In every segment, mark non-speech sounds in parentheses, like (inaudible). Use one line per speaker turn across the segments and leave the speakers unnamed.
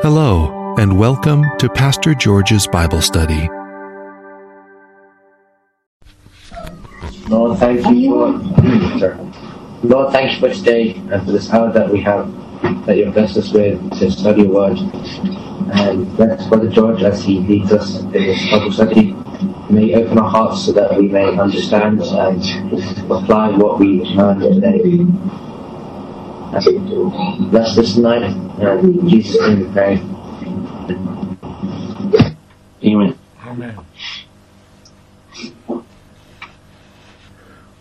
Hello, and welcome to Pastor George's Bible Study.
Lord, thank you for. Lord, thank you for today and for this hour that we have that you've blessed us with to study your word. And bless Brother George as he leads us in this Bible study. May open our hearts so that we may understand and apply what we learned today. And bless this night and in Jesus' name we pray. Amen.
Amen.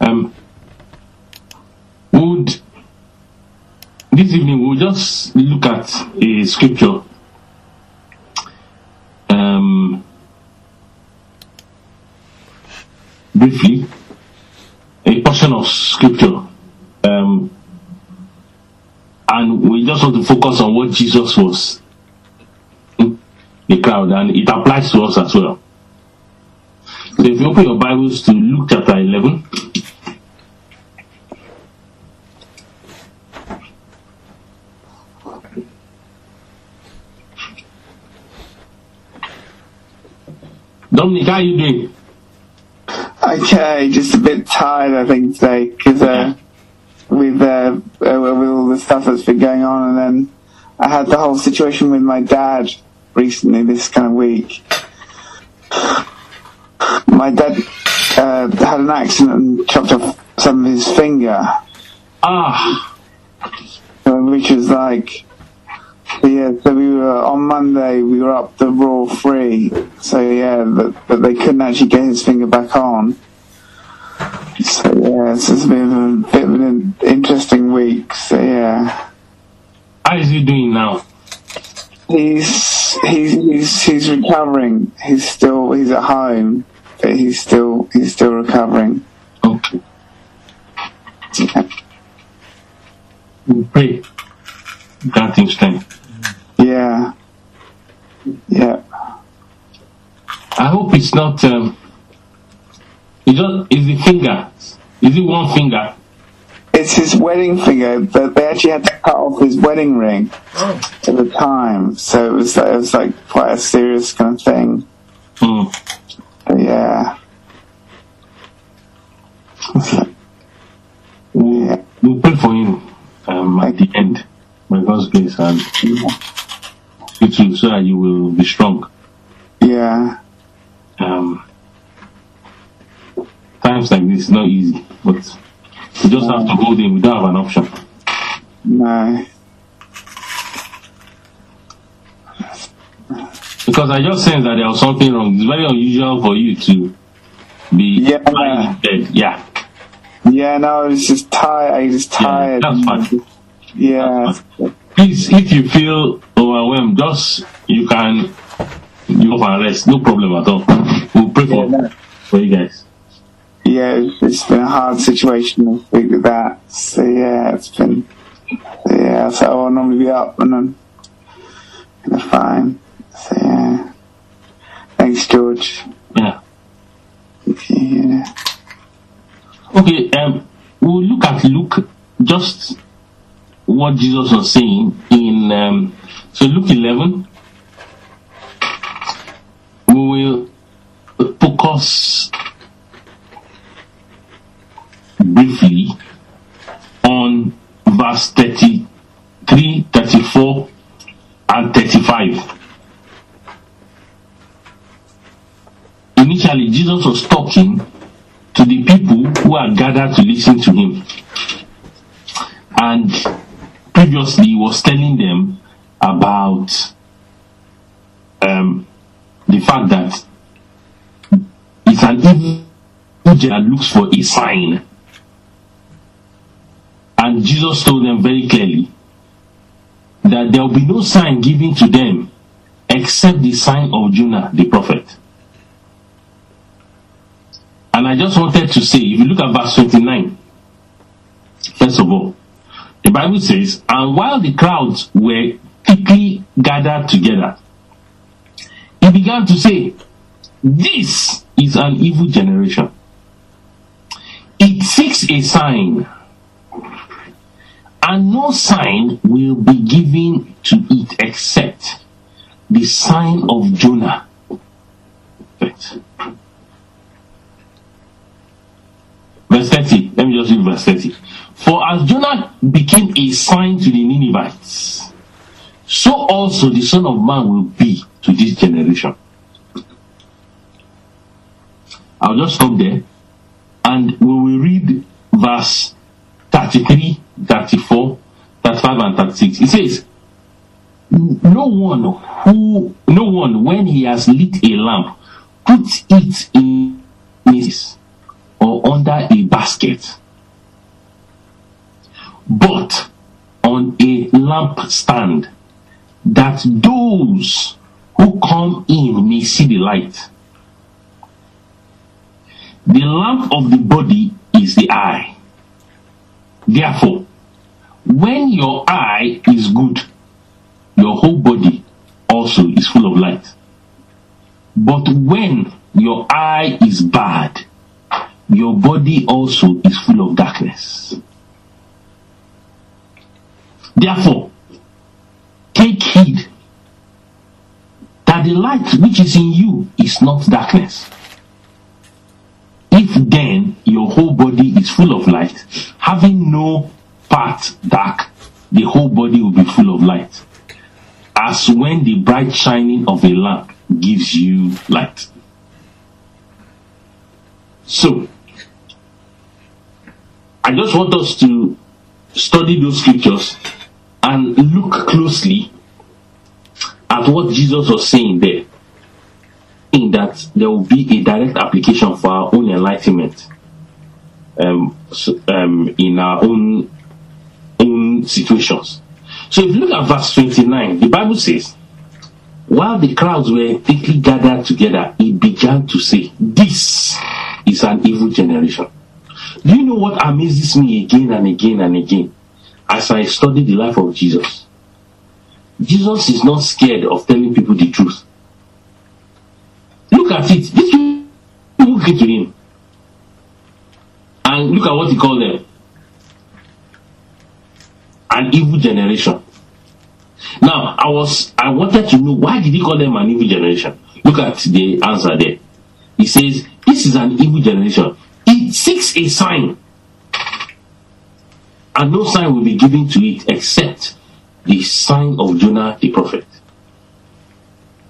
Um, would this evening we'll just look at a scripture. Um, briefly, a portion of scripture. Um, and we just want to focus on what Jesus was in the crowd, and it applies to us as well. So if you open your Bibles to Luke chapter 11. Dominic, how are you doing?
Okay, just a bit tired, I think, today, because uh, with, uh, uh, with all the stuff that's been going on, and then I had the whole situation with my dad recently, this kind of week. My dad uh, had an accident and chopped off some of his finger,
Ah,
uh, which was like, yeah, so we were, on Monday, we were up the Royal Free, so yeah, but, but they couldn't actually get his finger back on. So yeah, it's been a bit of an interesting week, so yeah.
how is he doing now?
He's, he's, he's, he's recovering, he's still, he's at home, but he's still, he's still recovering.
Okay.
Yeah.
We'll pray. Him strength.
Yeah. Yeah.
I hope it's not. Um, it's just is the finger. Is it one finger?
It's his wedding finger, but they actually had to cut off his wedding ring at the time, so it was, it was like quite a serious kind of thing.
Hmm.
But yeah.
We'll,
Yeah.
we'll pray for him um, at the end by God's grace and you too, so that you will be strong.
Yeah.
Um, times like this, it's not easy, but we just have to go there. We don't have an option.
No.
Because I just sense that there was something wrong. It's very unusual for you to be
Yeah.
lying in. Yeah,
Yeah, no, I was just tired. I
yeah
tired.
that's fine.
Yeah.
Please, if you feel overwhelmed, just you can you go a rest. No problem at all. We'll pray for,
Yeah.
for you guys.
Yeah, it's- been a hard situation this week with that. So yeah, it's been, yeah, so I'll normally be up and I'm of fine. So yeah. Thanks, George.
Yeah.
Yeah.
Okay. Um, we'll look at Luke. Just what Jesus was saying in um, so Luke eleven. We will focus briefly on verse 33, 34, and 35. Initially, Jesus was talking to the people who are gathered to listen to him. And previously, he was telling them about um, the fact that it's an evil that looks for a sign. And Jesus told them very clearly that there will be no sign given to them except the sign of Jonah the prophet. And I just wanted to say, if you look at verse 29, first of all, the Bible says, And while the crowds were thickly gathered together, he began to say, This is an evil generation. It seeks a sign, and no sign will be given to it except the sign of Jonah. Verse 30. Let me just read verse 30. For as Jonah became a sign to the Ninevites, so also the Son of Man will be to this generation. I'll just stop there and we will read verse 33, 34, 35, and 36. It says, No one who, no one when he has lit a lamp, puts it in his or under a basket, but on a lamp stand, that those who come in may see the light. The lamp of the body is the eye. Therefore, when your eye is good, your whole body also is full of light. But when your eye is bad, your body also is full of darkness. Therefore, take heed that the light which is in you is not darkness. If then your whole body is full of light, having no part dark, the whole body will be full of light. As when the bright shining of a lamp gives you light. So, I just want us to study those scriptures and look closely at what Jesus was saying there. In that there will be a direct application for our own enlightenment um, um, in our own situations. So if you look at verse 29, the Bible says, while the crowds were thickly gathered together, he began to say, This is an evil generation. Do you know what amazes me again and again and again as I study the life of Jesus? Jesus is not scared of telling people the truth. Look at it. These people came to him. And look at what he called them an evil generation. Now, I was I wanted to know why did he call them an evil generation? Look at the answer there. He says, This is an evil generation. It seeks a sign. And no sign will be given to it except the sign of Jonah the prophet.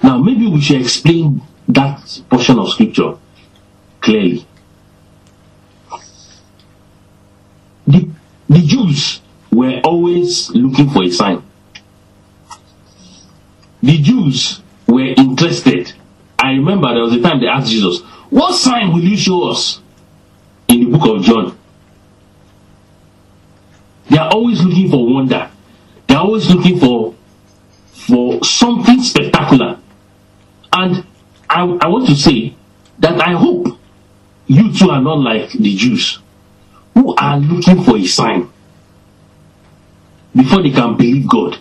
Now, maybe we should explain that portion of scripture clearly. The, the Jews were always looking for a sign. The Jews were interested. I remember there was a time they asked Jesus, What sign will you show us in the book of John? They are always looking for wonder. They are always looking for for something spectacular. And I, I want to say that I hope you too are not like the Jews who are looking for a sign before they can believe God.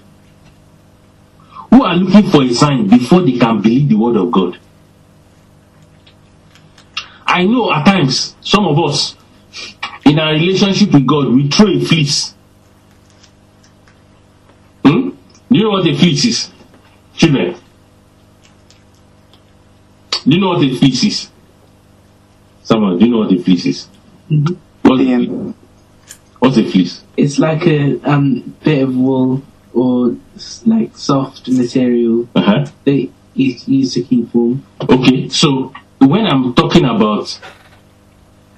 Who are looking for a sign before they can believe the word of God. I know at times some of us in our relationship with God we throw a fleece. Hmm? Do you know what a fleece is? Children. Do you know what a fleece is? Someone, do you know what a fleece is?
Mm-hmm.
What's. What's a fleece?
It's like a um, bit of wool or like soft material
Uh-huh.
they use, use to keep warm.
Okay, so when I'm talking about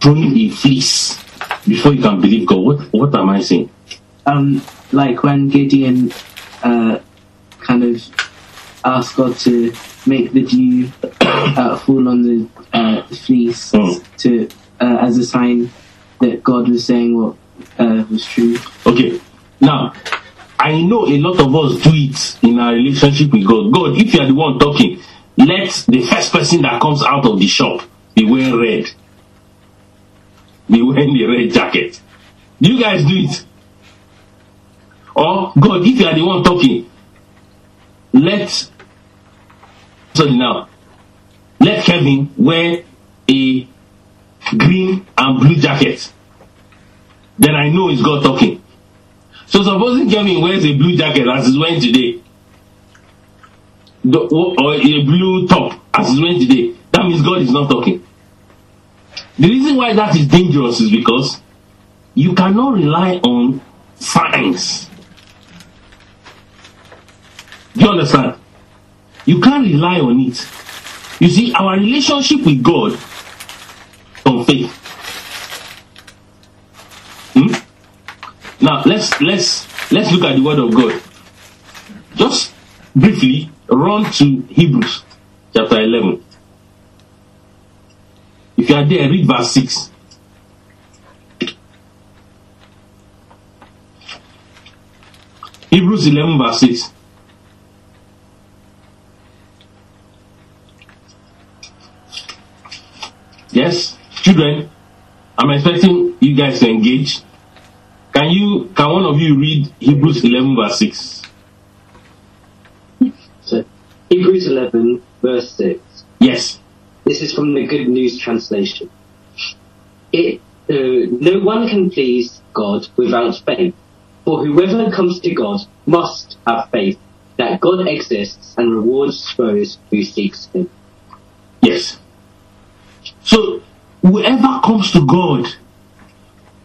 throwing a fleece before you can believe God, what, what am I saying?
Um, like when Gideon uh, kind of asked God to make the dew uh, fall on the, uh, fleece
Mm.
to uh, as a sign that God was saying what uh.
Okay, now I know a lot of us do it in our relationship with God. God, if you are the one talking, let the first person that comes out of the shop be wearing red, be wearing the red jacket. Do you guys do it? Or God, if you are the one talking, let sorry now, let Kevin wear a green and blue jacket. Then I know it's God talking. So supposing Kevin wears a blue jacket as he's wearing today, the, oh, or a blue top as is wearing today, that means God is not talking. The reason why that is dangerous is because you cannot rely on signs. Do you understand? You can't rely on it. You see, our relationship with God on faith. Now let's let's let's look at the word of God. Just briefly run to Hebrews chapter 11. If you are there, read verse 6. Hebrews 11 verse 6. Yes, children, I'm expecting you guys to engage. Can you, can one of you read Hebrews 11 verse 6?
So, Hebrews 11, verse 6.
Yes.
This is from the Good News translation. It, uh, no one can please God without faith, for whoever comes to God must have faith that God exists and rewards those who seeks Him.
Yes. So, whoever comes to God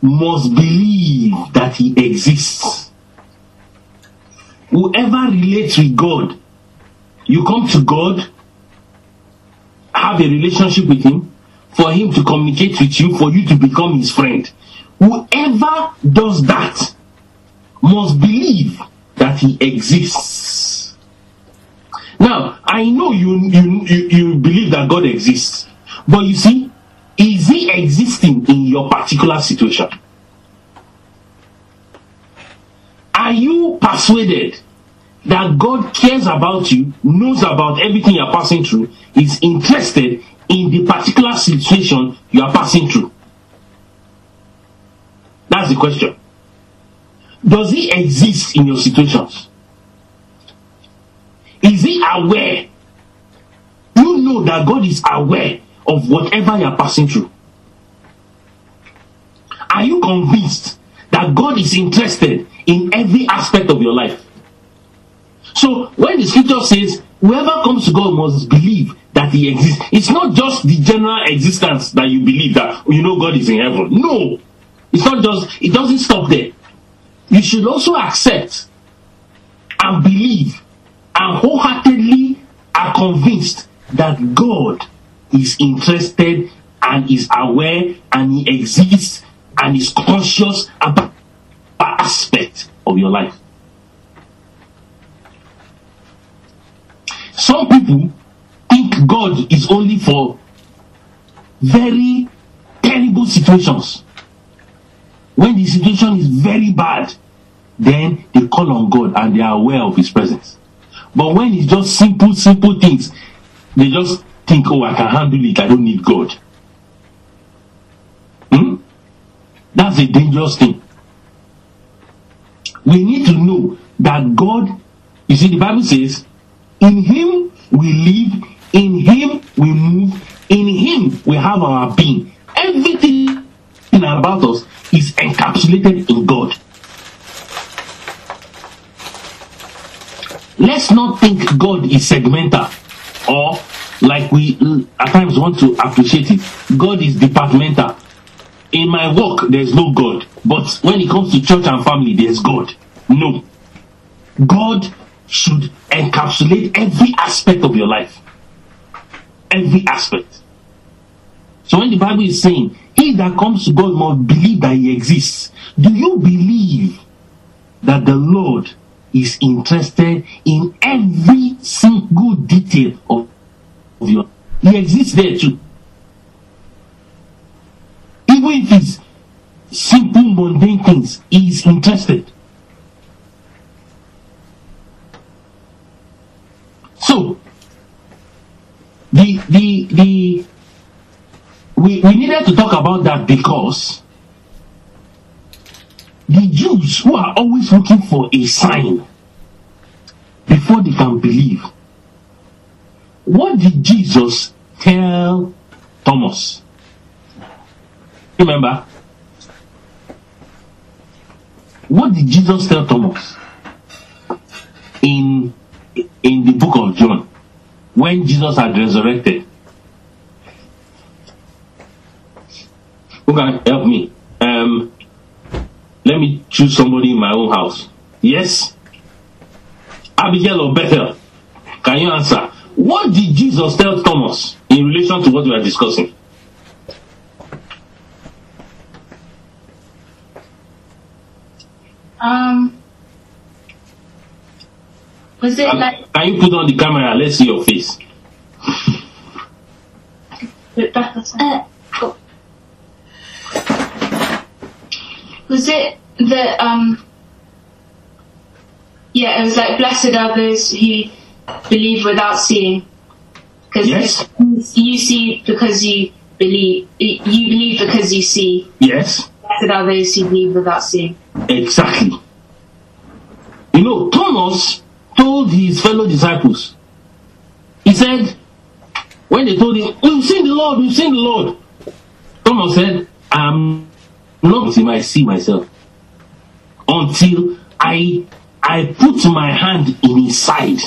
must believe that He exists. Whoever relates with God, you come to God, have a relationship with Him, for Him to communicate with you, for you to become His friend. Whoever does that must believe that He exists. Now, I know you, you, you, you believe that God exists, but you see, is He existing in your particular situation? Are you persuaded that God cares about you, knows about everything you're passing through, is interested in the particular situation you are passing through? That's the question. Does He exist in your situations? Is He aware? You know that God is aware of whatever you are passing through. Are you convinced that God is interested in every aspect of your life? So when the scripture says, whoever comes to God must believe that he exists, it's not just the general existence that you believe that oh, you know God is in heaven. No. It's not just, it doesn't stop there. You should also accept and believe and wholeheartedly are convinced that God is interested and is aware and he exists and is conscious about aspect of your life. Some people think God is only for very terrible situations. When the situation is very bad, then they call on God and they are aware of His presence. But when it's just simple, simple things, they just think, oh, I can handle it, I don't need God. That's a dangerous thing. We need to know that God, you see, the Bible says, in Him we live, in Him we move, in Him we have our being. Everything about us is encapsulated in God. Let's not think God is segmental or like we at times want to appreciate it. God is departmental. In my work, there's no God. But when it comes to church and family, there's God. No. God should encapsulate every aspect of your life. Every aspect. So when the Bible is saying, he that comes to God must believe that he exists, do you believe that the Lord is interested in every single detail of, of your He exists there too. Even if it's simple mundane things, he is interested. So the the the we, we needed to talk about that because the Jews who are always looking for a sign before they can believe. What did Jesus tell Thomas? Remember? What did Jesus tell Thomas in in the book of John? when Jesus had resurrected. Who can help me? Um, let me choose somebody in my own house. Yes? Abigail or Bethel? Can you answer? What did Jesus tell Thomas in relation to what we are discussing?
Um, was it
Can,
like
can you put on the camera? Let's see your face.
uh, was it the um? Yeah, it was like blessed are those who believe without seeing, because
Yes.
you see because you believe. You believe because you see.
Yes?
Those who believe without seeing.
Exactly. You know, Thomas told his fellow disciples, he said, when they told him, We've seen the Lord, we've seen the Lord. Thomas said, I'm not until I see myself. Until I I put my hand in his side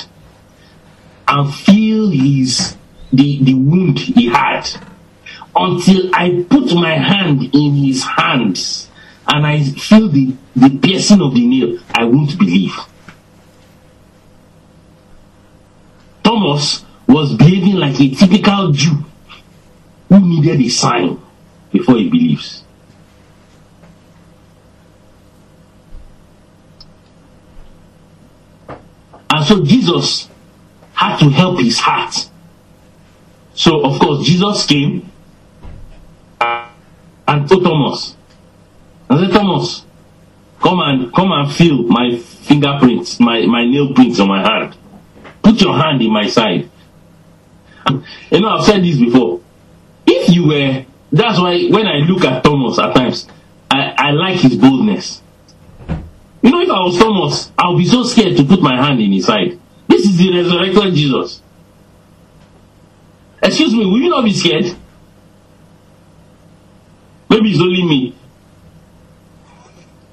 and feel his the, the wound he had. Until I put my hand in his hands and I feel the, the piercing of the nail, I won't believe. Thomas was behaving like a typical Jew who needed a sign before he believes. And so Jesus had to help his heart. So, of course, Jesus came and Thomas, I said, Thomas, come and come and feel my fingerprints, my, my nail prints on my hand. Put your hand in my side. You know, I've said this before. If you were, that's why when I look at Thomas at times, I, I like his boldness. You know, if I was Thomas, I would be so scared to put my hand in his side. This is the resurrected Jesus. Excuse me, will you not be scared? Maybe it's only me.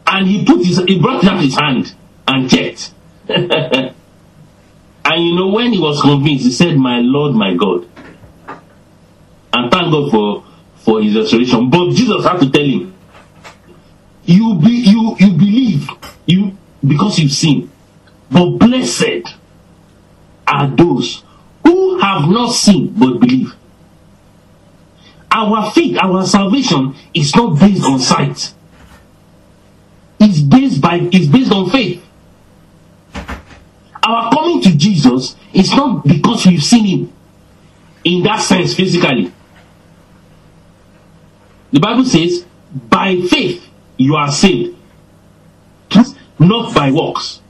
And he put his, he brought out his hand and checked. (laughs) and you know, when he was convinced, he said, My Lord, my God. And thank God for, for his restoration. But Jesus had to tell him, You be you you believe you because you've seen. But blessed are those who have not seen but believe. Our faith, our salvation is not based on sight. It's based by it's based on faith. Our coming to Jesus is not because we've seen him in that sense physically. The Bible says, by faith you are saved, not by works.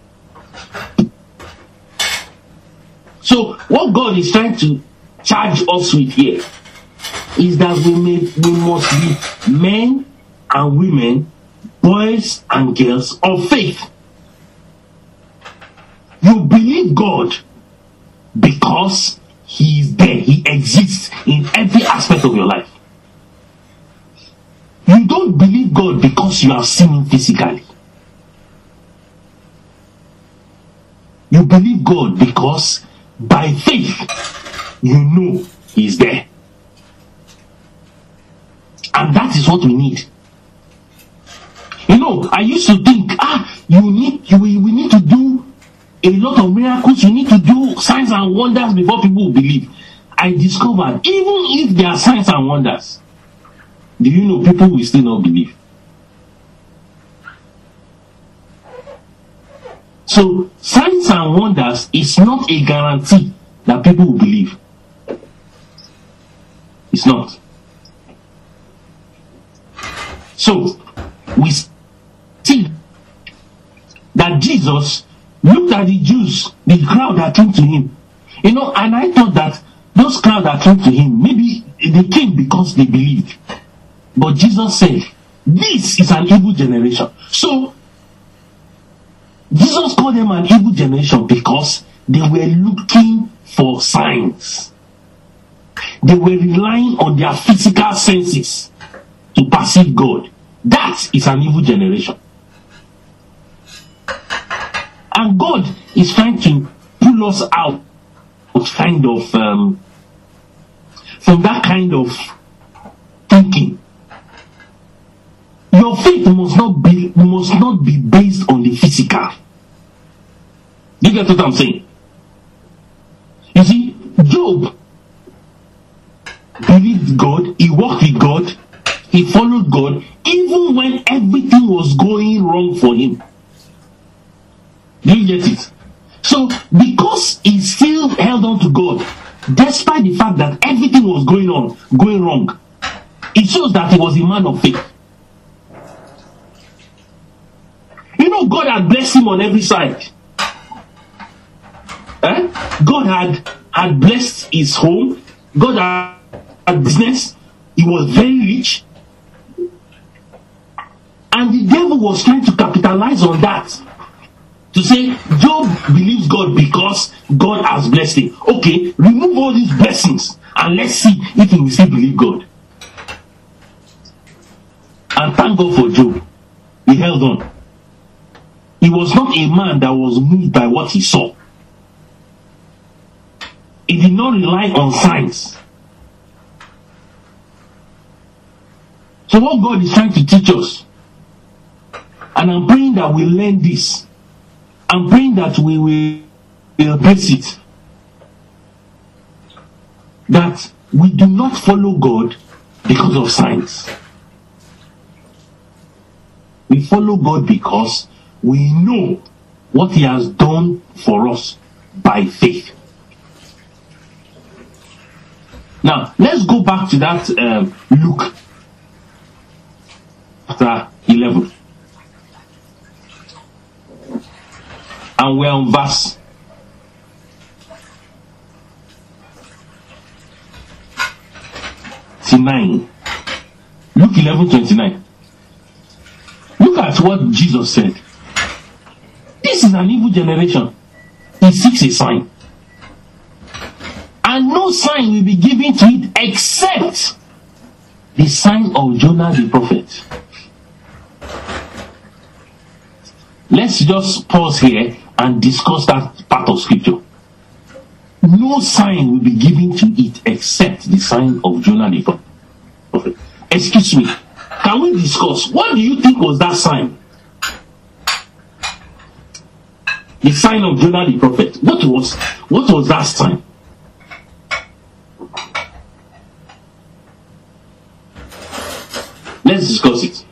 So, what God is trying to charge us with here is that we may we must be men and women, boys and girls of faith. You believe God because He is there, He exists in every aspect of your life. You don't believe God because you have seen Him physically. You believe God because by faith you know He is there. And that is what we need. You know, I used to think, ah, you need, you, we need to do a lot of miracles, you need to do signs and wonders before people believe. I discovered, even if there are signs and wonders, do you know people will still not believe? So, signs and wonders is not a guarantee that people will believe. It's not. So, we see that Jesus looked at the Jews, the crowd that came to him. You know, and I thought that those crowd that came to him, maybe they came because they believed. But Jesus said, this is an evil generation. So, Jesus called them an evil generation because they were looking for signs. They were relying on their physical senses to perceive God. That is an evil generation. And God is trying to pull us out of kind of um, from that kind of thinking. Your faith must not be must not be based on the physical. You get what I'm saying? You see, Job believed God, he walked with God, he followed God, even when everything was going wrong for him. Do you get it? So, because he still held on to God, despite the fact that everything was going on, going wrong, it shows that he was a man of faith. You know, God had blessed him on every side. Eh? God had had blessed his home. God had, had business. He was very rich. And the devil was trying to capitalize on that. To say, Job believes God because God has blessed him. Okay, remove all these blessings and let's see if he will still believe God. And thank God for Job. He held on. He was not a man that was moved by what he saw. He did not rely on signs. So what God is trying to teach us, and I'm praying that we learn this. I'm praying that we will embrace it. That we do not follow God because of signs. We follow God because we know what He has done for us by faith. Now, let's go back to that um, Luke chapter 11. And we're on verse 29. Luke 11 29. Look at what Jesus said. This is an evil generation. He seeks a sign. And no sign will be given to it except the sign of Jonah the prophet. Let's just pause here and discuss that part of scripture. No sign will be given to it except the sign of Jonah the prophet. Excuse me. Can we discuss what do you think was that sign? The sign of Jonah the prophet. What was what was that sign? Let's discuss it.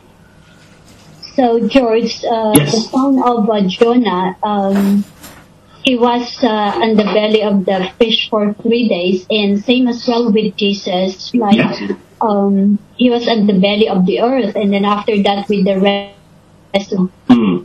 So, George, uh,
Yes.
the son of uh, Jonah, um, he was uh, in the belly of the fish for three days, and same as well with Jesus, like
Yes.
um, he was at the belly of the earth, and then after that with the rest of
Hmm.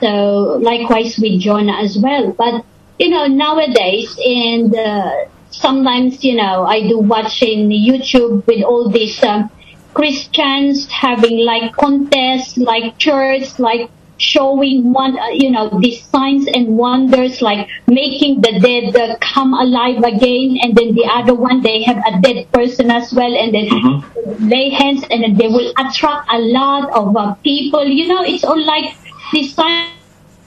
so likewise with Jonah as well. But you know nowadays, and uh, sometimes you know I do watch in YouTube with all these um, Christians having like contests, like church, like showing one, uh, you know, these signs and wonders, like making the dead uh, come alive again, and then the other one they have a dead person as well, and then lay hands, and then they will attract a lot of uh, people. You know, it's all like these signs.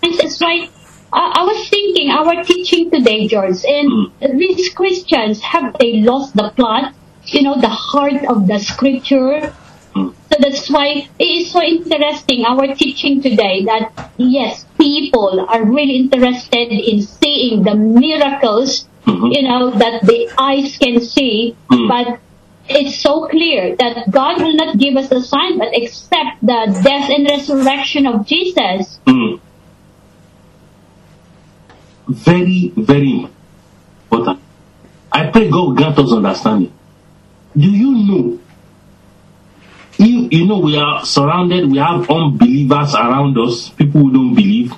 It's right. I, I was thinking our teaching today, George, and these Christians have they lost the plot? You know, the heart of the scripture. Hmm. So that's why it is so interesting our teaching today that yes, people are really interested in seeing the miracles, mm-hmm. you know, that the eyes can see, hmm. but it's so clear that God will not give us a sign but except the death and resurrection of Jesus.
Hmm. Very, very important. I pray God grant us understanding. Do you know? You, you know, we are surrounded, we have unbelievers around us, people who don't believe.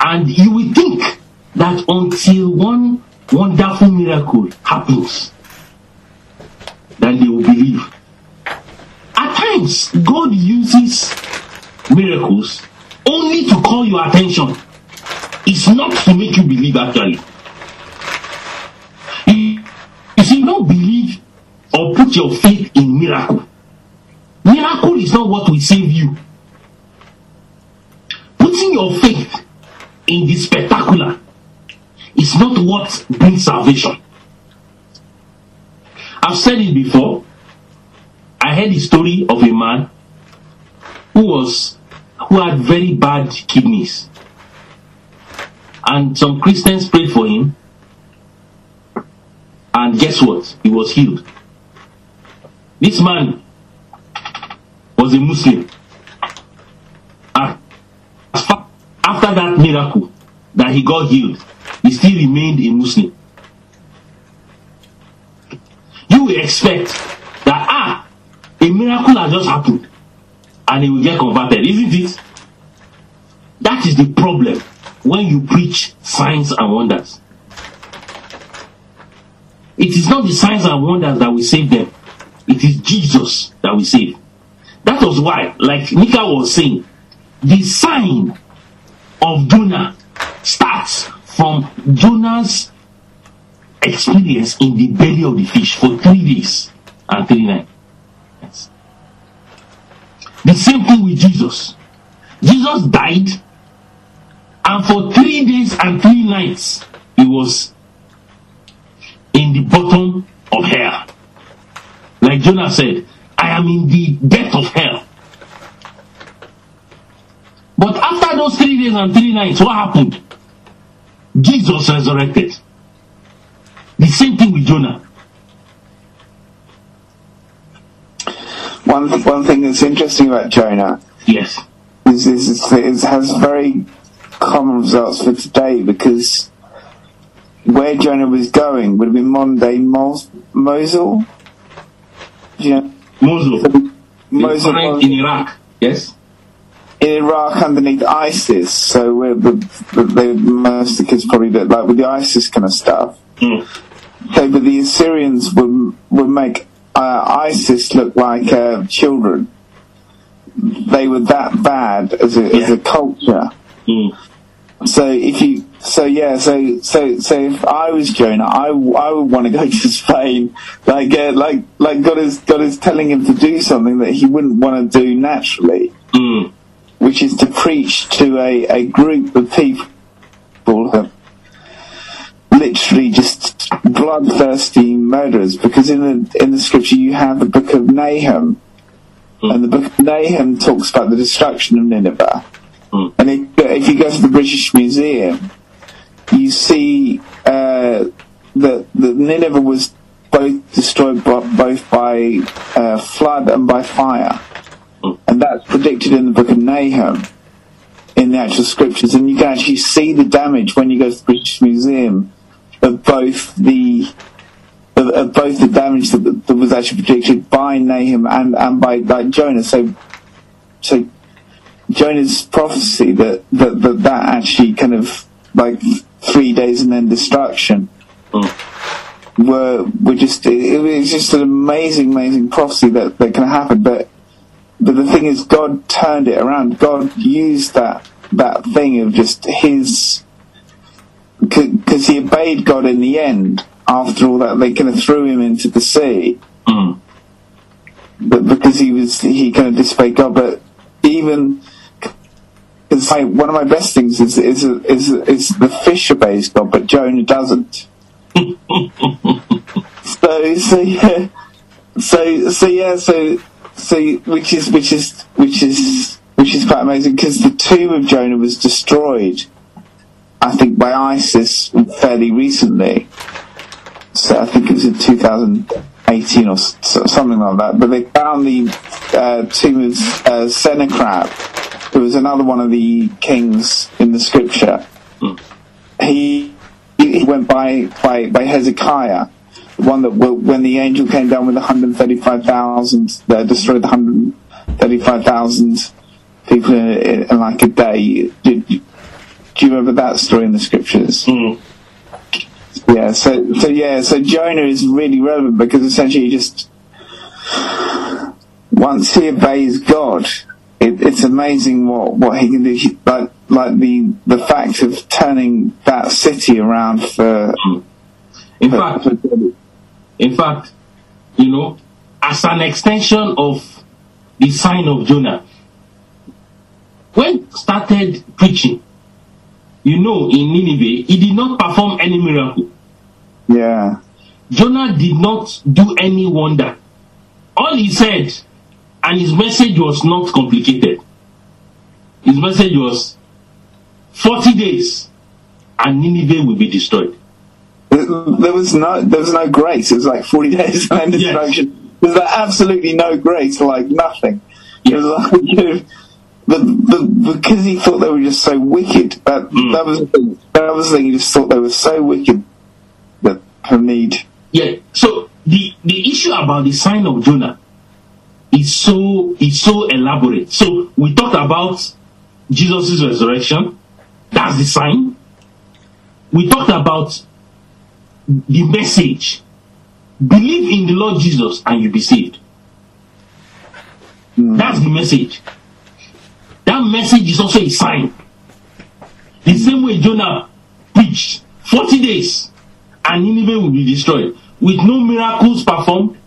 And you will think that until one wonderful miracle happens, then they will believe. At times, God uses miracles only to call your attention. It's not to make you believe actually. You you see, don't believe or put your faith in miracle. Miracle is not what will save you. Putting your faith in the spectacular is not what brings salvation. I've said it before. I heard the story of a man who was who had very bad kidneys. And some Christians prayed for him. And guess what? He was healed. This man was a Muslim. And after that miracle that he got healed, he still remained a Muslim. You will expect that, ah, a miracle has just happened and he will get converted, isn't it? That is the problem when you preach signs and wonders. It is not the signs and wonders that will save them. It is Jesus that will save. That was why, like Nika was saying, the sign of Jonah starts from Jonah's experience in the belly of the fish for three days and three nights. The same thing with Jesus. Jesus died, and for three days and three nights, he was in the bottom of hell. Like Jonah said, I am in the depth of hell. But after those three days and three nights, what happened? Jesus resurrected. The same thing with Jonah.
One one thing that's interesting about Jonah
Yes.
is is, is it has very common results for today because where Jonah was going would have been modern day Mos- Mosul. Know?
Mosul.
Mosul
Current in Iraq. Yes.
in Iraq underneath ISIS. So we're, the, the, the, most of the kids probably did like with the ISIS kind of stuff.
Mm.
So, but the Assyrians would would make uh, ISIS look like uh, children. They were that bad as a, as a culture.
Mm.
So if you, so yeah, so so so if I was Jonah, I, I would want to go (laughs) to Spain, like uh, like like God is God is telling him to do something that he wouldn't want to do naturally,
Mm.
which is to preach to a, a group of people that literally just bloodthirsty murderers. Because in the in the scripture you have the book of Nahum, and the book of Nahum talks about the destruction of Nineveh.
Mm.
And if, if you go to the British Museum, you see uh, that, that Nineveh was both destroyed by, both by uh, flood and by fire.
Mm.
And that's predicted in the book of Nahum, in the actual scriptures. And you can actually see the damage when you go to the British Museum of both the of, of both the damage that, that was actually predicted by Nahum and, and by like Jonah. So so Jonah's prophecy that, that that that actually kind of like three days and then destruction
Mm.
were were just it was just an amazing amazing prophecy that that can happen but but the thing is God turned it around God used that that thing of just his because he obeyed God in the end after all that they kind of threw him into the sea
Mm.
but because he was he kind of disobeyed God. But even because one of my best things is is is is the fish obeys God, but Jonah doesn't. (laughs) so so yeah, so so yeah, so so which is which is which is which is quite amazing because the tomb of Jonah was destroyed. I think by ISIS fairly recently. So I think it was in 2018 or something like that. But they found the uh, tomb of uh, Sennacherib, who was another one of the kings in the scripture. He he went by by, by Hezekiah, the one that when the angel came down with 135,000, uh, destroyed the 135,000 people in, in, in like a day. Do, do you remember that story in the scriptures?
Mm.
Yeah, so so yeah, so Jonah is really relevant because essentially he just once he obeys God, it, it's amazing what what he can do. He, like like the the fact of turning that city around for.
In
for-
fact,
for-
in fact, you know, as an extension of the sign of Jonah, when started preaching, you know, in Nineveh, he did not perform any miracle.
Yeah.
Jonah did not do any wonder. All he said, and his message was not complicated. His message was 40 days and Nineveh will be destroyed.
There there was no there was no grace. It was like forty (laughs) days and then
Yes.
destruction. There's like absolutely no grace, like nothing. It was like (laughs) you know, the, the, because he thought they were just so wicked. That
Mm.
that was the thing. That was the thing. He just thought they were so wicked her need.
Yeah. So the the issue about the sign of Jonah is so is so elaborate. So we talked about Jesus' resurrection. That's the sign. We talked about the message. Believe in the Lord Jesus and you'll be saved. Hmm. That's the message. That message is also a sign. The same way Jonah preached 40 days and Nineveh will be destroyed with no miracles performed,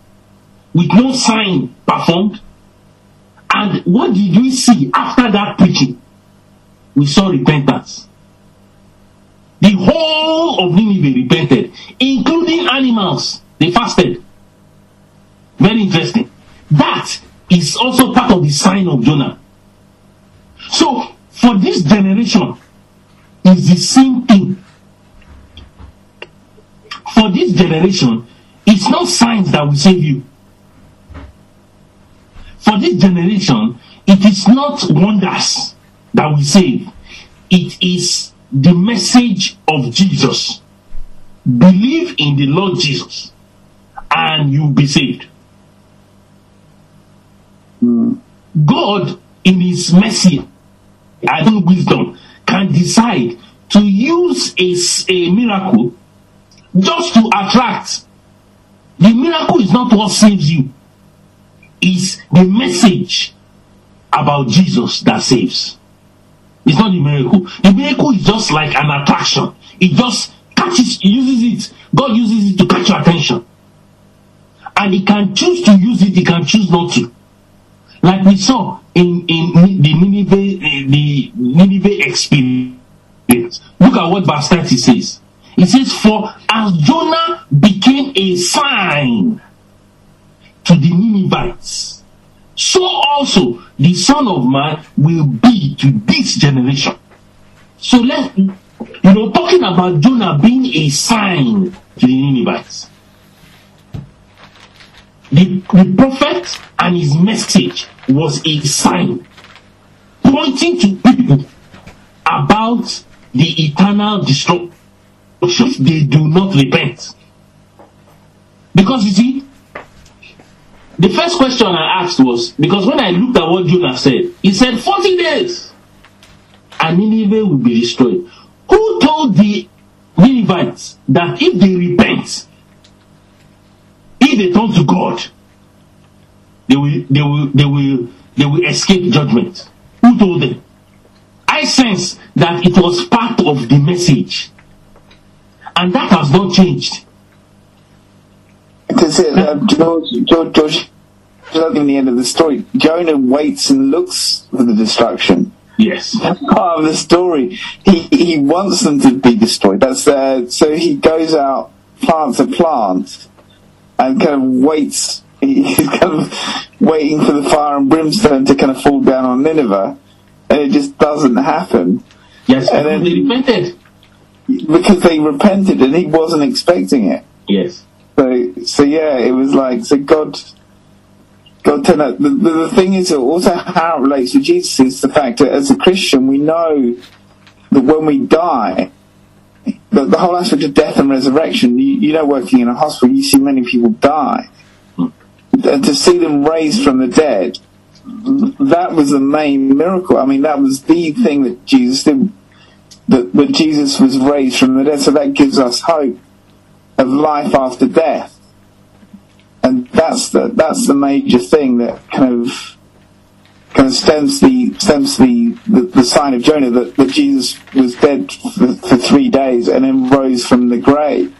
with no sign performed. And what did we see after that preaching? We saw repentance. The whole of Nineveh repented, including animals. They fasted. Very interesting. That is also part of the sign of Jonah. So, for this generation, it's the same thing. For this generation, it's not science that will save you. For this generation, it is not wonders that will save. It is the message of Jesus. Believe in the Lord Jesus and you'll be saved. God, in His mercy and wisdom, can decide to use a miracle just to attract. The miracle is not what saves you, it's the message about Jesus that saves. It's not the miracle. The miracle is just like an attraction. It just catches, he uses it. God uses it to catch your attention. And he can choose to use it, he can choose not to. Like we saw in, in the Nineveh, eh, the Nineveh experience. Look at what verse 30 says. It says, For as Jonah became a sign to the Ninevites, so also the Son of Man will be to this generation. So let you know, talking about Jonah being a sign to the Ninevites. The, the prophet and his message was a sign pointing to people about the eternal destruction. They do not repent. Because you see, the first question I asked was because when I looked at what Jonah said, he said 40 days and Nineveh will be destroyed. Who told the Ninevites that if they repent, if they turn to God, they will they will they will they will escape judgment? Who told them? I sense that it was part of the message. And that has not changed.
Because uh, George, George, George, is not even the end of the story. Jonah waits and looks for the destruction.
Yes.
That's part of the story. He he wants them to be destroyed. That's uh, so he goes out, plants a plant, and kind of waits. (laughs) He's kind of waiting for the fire and brimstone to kind of fall down on Nineveh, and it just doesn't happen
Yes,
And then-
they repented.
Because they repented and he wasn't expecting it.
Yes.
So, so yeah, it was like so God. God turned out. The, the, thing is also how it relates to Jesus is the fact that as a Christian we know that when we die, the, the whole aspect of death and resurrection. You, you know, working in a hospital, you see many people die, hmm. and to see them raised from the dead, that was the main miracle. I mean, that was the thing that Jesus did. That, that Jesus was raised from the dead, so that gives us hope of life after death. And that's the that's the major thing that kind of kind of stems the stems the the, the sign of Jonah that, that Jesus was dead for, for three days and then rose from the grave.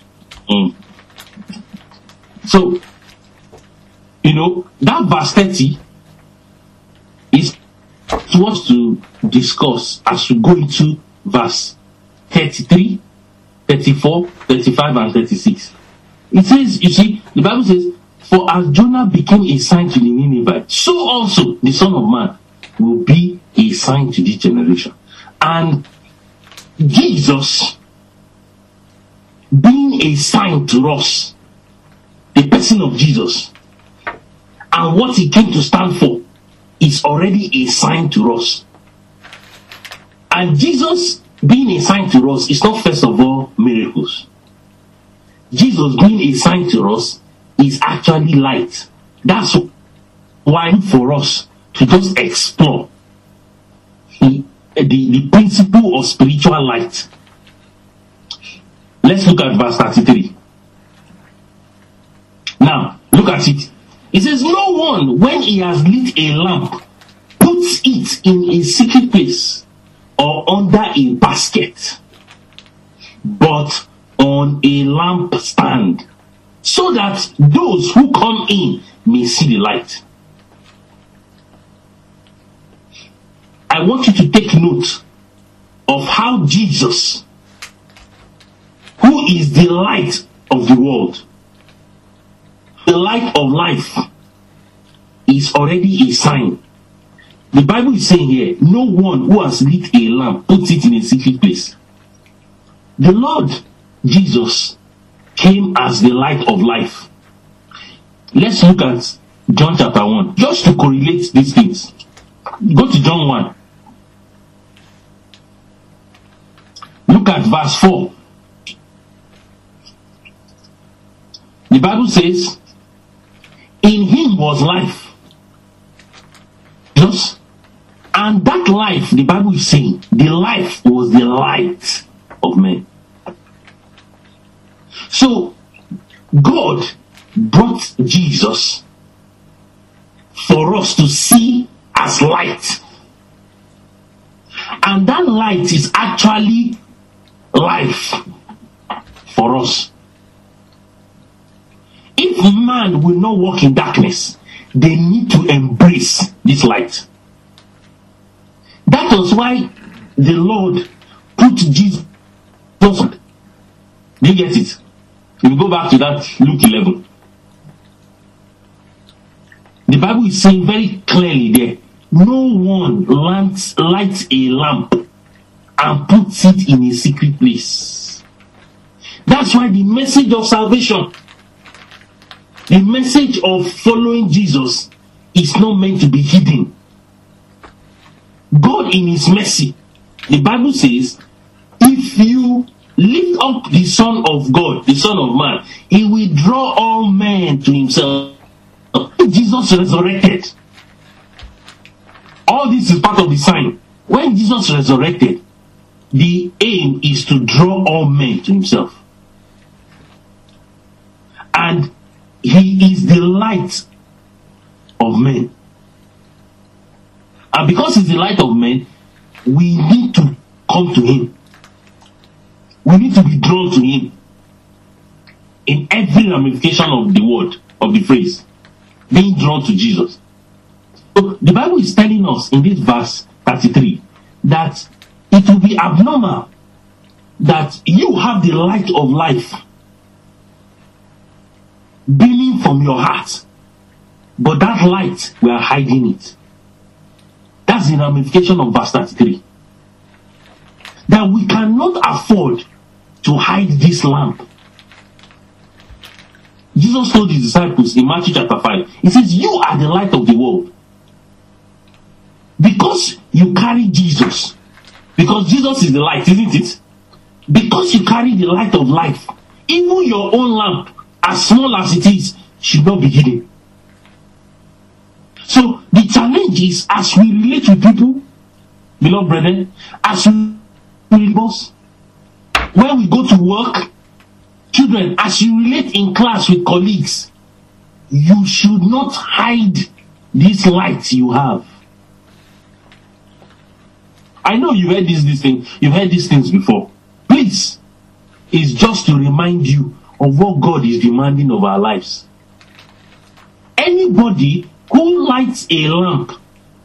Mm. So, you know, that verse 30 is what to discuss as we go into verse 33, 34, 35, and 36. It says, you see, the Bible says, For as Jonah became a sign to the Ninevites, so also the Son of Man will be a sign to this generation. And Jesus being a sign to us, the person of Jesus, and what he came to stand for is already a sign to us. And Jesus being a sign to us is not first of all miracles. Jesus being a sign to us is actually light. That's why for us to just explore the, the, the principle of spiritual light. Let's look at verse 33. Now, look at it. It says, No one, when he has lit a lamp, puts it in a secret place or under a basket, but on a lampstand, so that those who come in may see the light. I want you to take note of how Jesus, who is the light of the world, the light of life, is already a sign. The Bible is saying here, no one who has lit a lamp puts it in a secret place. The Lord Jesus came as the light of life. Let's look at John chapter 1, just to correlate these things. Go to John 1. Look at verse 4. The Bible says, In him was life. Just, and that life, the Bible is saying, the life was the light of men. So, God brought Jesus for us to see as light. And that light is actually life for us. If man will not walk in darkness, they need to embrace this light. That was why the Lord put Jesus. Do you get it? You go back to that Luke 11, the Bible is saying very clearly there no one lights, lights a lamp and puts it in a secret place. That's why the message of salvation, the message of following Jesus, is not meant to be hidden. God, in His mercy, the Bible says, if you lift up the Son of God, the Son of Man, He will draw all men to Himself. Jesus resurrected. All this is part of the sign. When Jesus resurrected, the aim is to draw all men to himself. And he is the light of men. And because he's the light of men, we need to come to him. We need to be drawn to him in every ramification of the word, of the phrase, being drawn to Jesus. So the Bible is telling us in this verse 33 that it will be abnormal that you have the light of life beaming from your heart, but that light, we are hiding it. That's the ramification of verse 33. That we cannot afford to hide this lamp. Jesus told his disciples in Matthew chapter 5, He says, You are the light of the world. Because you carry Jesus, because Jesus is the light, isn't it? Because you carry the light of life, even your own lamp, as small as it is, should not be hidden. So the challenge is as we relate with people, beloved brethren, as we boss, when we go to work, children, as you relate in class with colleagues, you should not hide this light you have. I know you've heard this, this thing, you've heard these things before. Please, it's just to remind you of what God is demanding of our lives. Anybody who lights a lamp,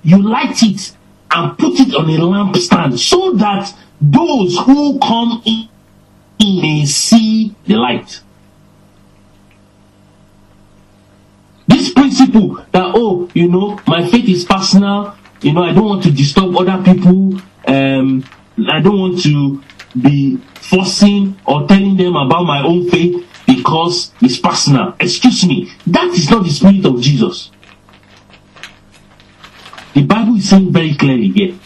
you light it and put it on a lampstand so that those who come in may see the light. This principle that, oh, you know, my faith is personal, you know, I don't want to disturb other people, um, I don't want to be forcing or telling them about my own faith because it's personal. Excuse me, that is not the spirit of Jesus. The Bible is saying very clearly here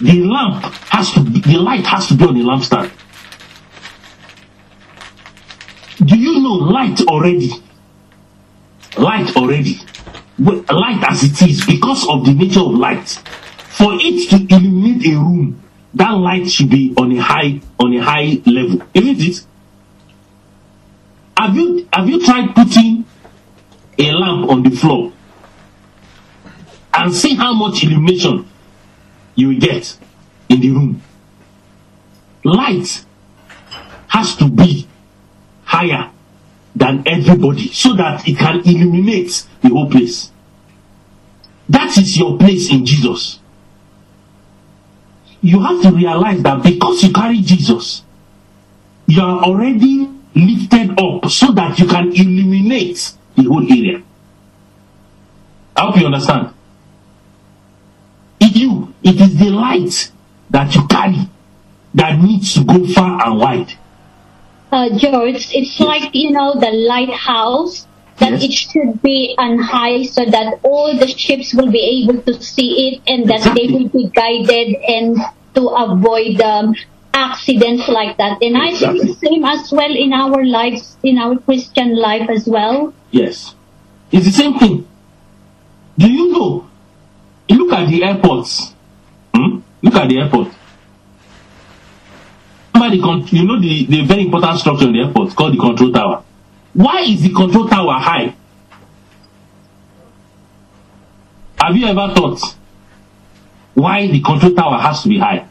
the lamp has to be, the light has to be on the lampstand. Do you know light already? Light already. Light as it is, because of the nature of light. For it to illuminate a room, that light should be on a high on a high level, isn't it? Have you have you tried putting a lamp on the floor and see how much illumination you will get in the room? Light has to be higher than everybody so that it can illuminate the whole place. That is your place in Jesus. You have to realize that because you carry Jesus, you are already lifted up so that you can illuminate the whole area. I hope you understand. You, it is the light that you carry that needs to go far and wide.
Uh, George, it's like, you know, the lighthouse that
Yes.
it should be on high so that all the ships will be able to see it and that
Exactly.
they will be guided and to avoid um, accidents like that. And I think the same as well in our lives, in our Christian life as well.
Yes. It's the same thing. Do you know? Look at the airports. Hmm? Look at the airport. Remember the you know the, the very important structure in the airport called the control tower. Why is the control tower high? Have you ever thought why the control tower has to be high?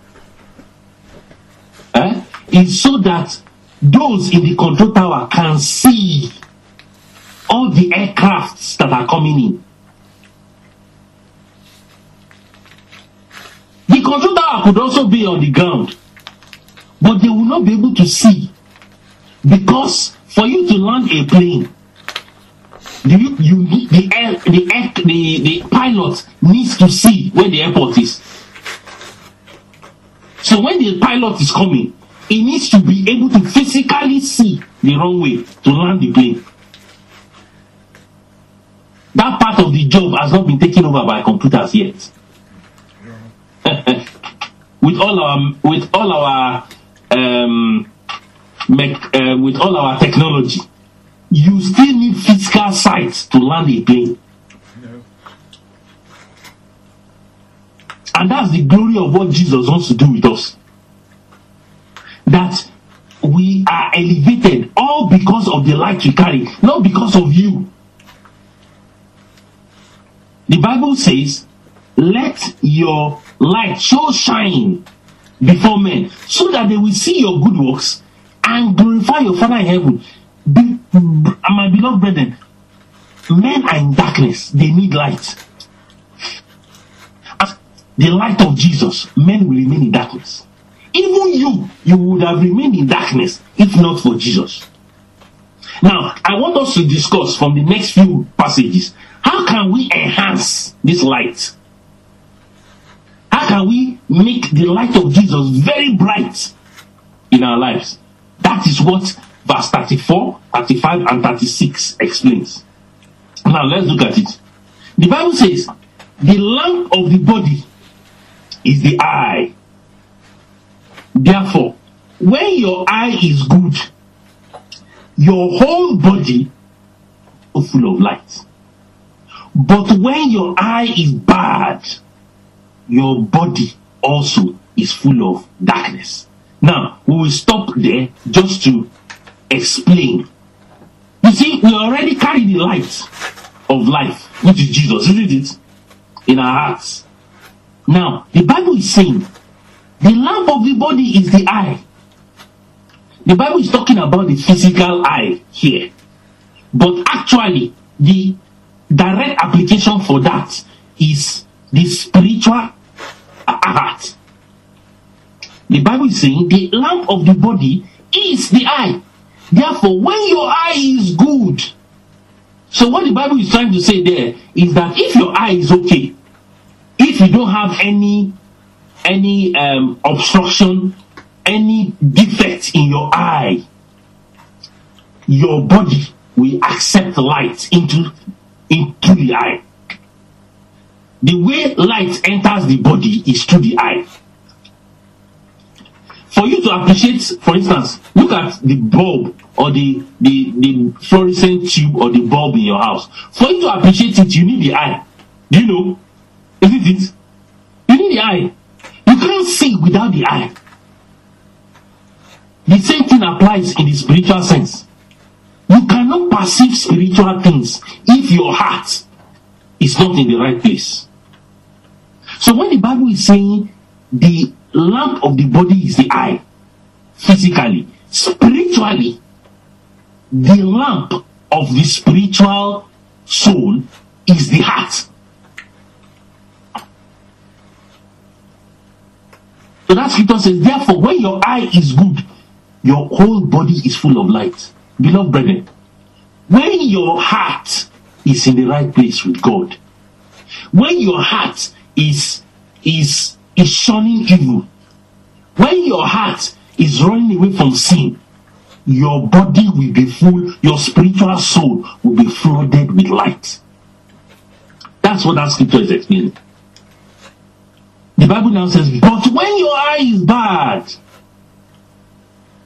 Eh? It's so that those in the control tower can see all the aircrafts that are coming in. The control tower could also be on the ground, but they will not be able to see because for you to land a plane, you, you the air, the air, the, the pilot needs to see where the airport is. So when the pilot is coming, he needs to be able to physically see the runway to land the plane. That part of the job has not been taken over by computers yet. (laughs) with all our with all our um, mech, uh, with all our technology, you still need physical sight to land a plane. And that's the glory of what Jesus wants to do with us. That we are elevated all because of the light we carry, not because of you. The Bible says, Let your light so shine before men so that they will see your good works and glorify your Father in heaven. Be, my beloved brethren, men are in darkness, they need light. As the light of Jesus, men will remain in darkness. Even you, you would have remained in darkness if not for Jesus. Now, I want us to discuss from the next few passages how can we enhance this light? How can we make the light of Jesus very bright in our lives? That is what verse 34, 35, and 36 explains. Now, let's look at it. The Bible says, the lamp of the body is the eye. Therefore, when your eye is good, your whole body is full of light. But when your eye is bad, your body also is full of darkness. Now, we will stop there just to explain. You see, we already carry the light of life, which is Jesus, isn't it? In our hearts. Now, the Bible is saying the lamp of the body is the eye. The Bible is talking about the physical eye here. But actually, the direct application for that is the spiritual heart. The Bible is saying the lamp of the body is the eye. Therefore, when your eye is good, so what the Bible is trying to say there is that if your eye is okay, if you don't have any any um, obstruction, any defect in your eye, your body will accept light into into the eye. The way light enters the body is through the eye. For you to appreciate, for instance, look at the bulb or the, the, the fluorescent tube or the bulb in your house. For you to appreciate it, you need the eye. Do you know? Isn't it? You need the eye. You can't see without the eye. The same thing applies in the spiritual sense. You cannot perceive spiritual things if your heart is not in the right place. So when the Bible is saying the lamp of the body is the eye, physically, spiritually, the lamp of the spiritual soul is the heart. So that scripture says, therefore, when your eye is good, your whole body is full of light. Beloved brethren, when your heart is in the right place with God, when your heart is is is shunning evil, when your heart is running away from sin, your body will be full, your spiritual soul will be flooded with light. That's what that scripture is explaining. The Bible now says, but when your eye is bad,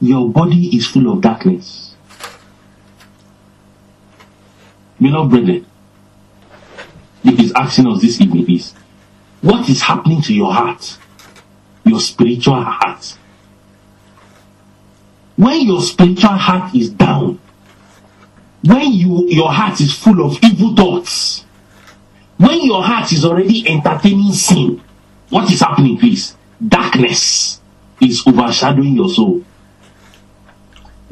your body is full of darkness. Beloved brethren, if he's asking us this evening is, what is happening to your heart? Your spiritual heart. When your spiritual heart is down, when you, your heart is full of evil thoughts, when your heart is already entertaining sin, what is happening, please? Darkness is overshadowing your soul.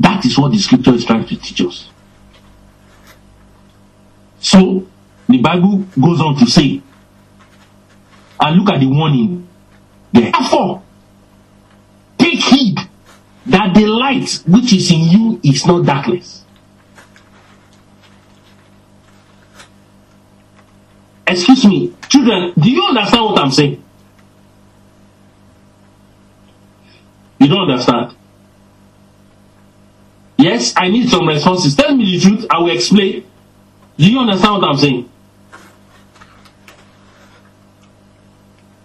That is what the scripture is trying to teach us. So, the Bible goes on to say, and look at the warning there. Therefore, take heed that the light which is in you is not darkness. Excuse me, children, do you understand what I'm saying? You don't understand? Yes, I need some responses. Tell me the truth, I will explain. Do you understand what I'm saying?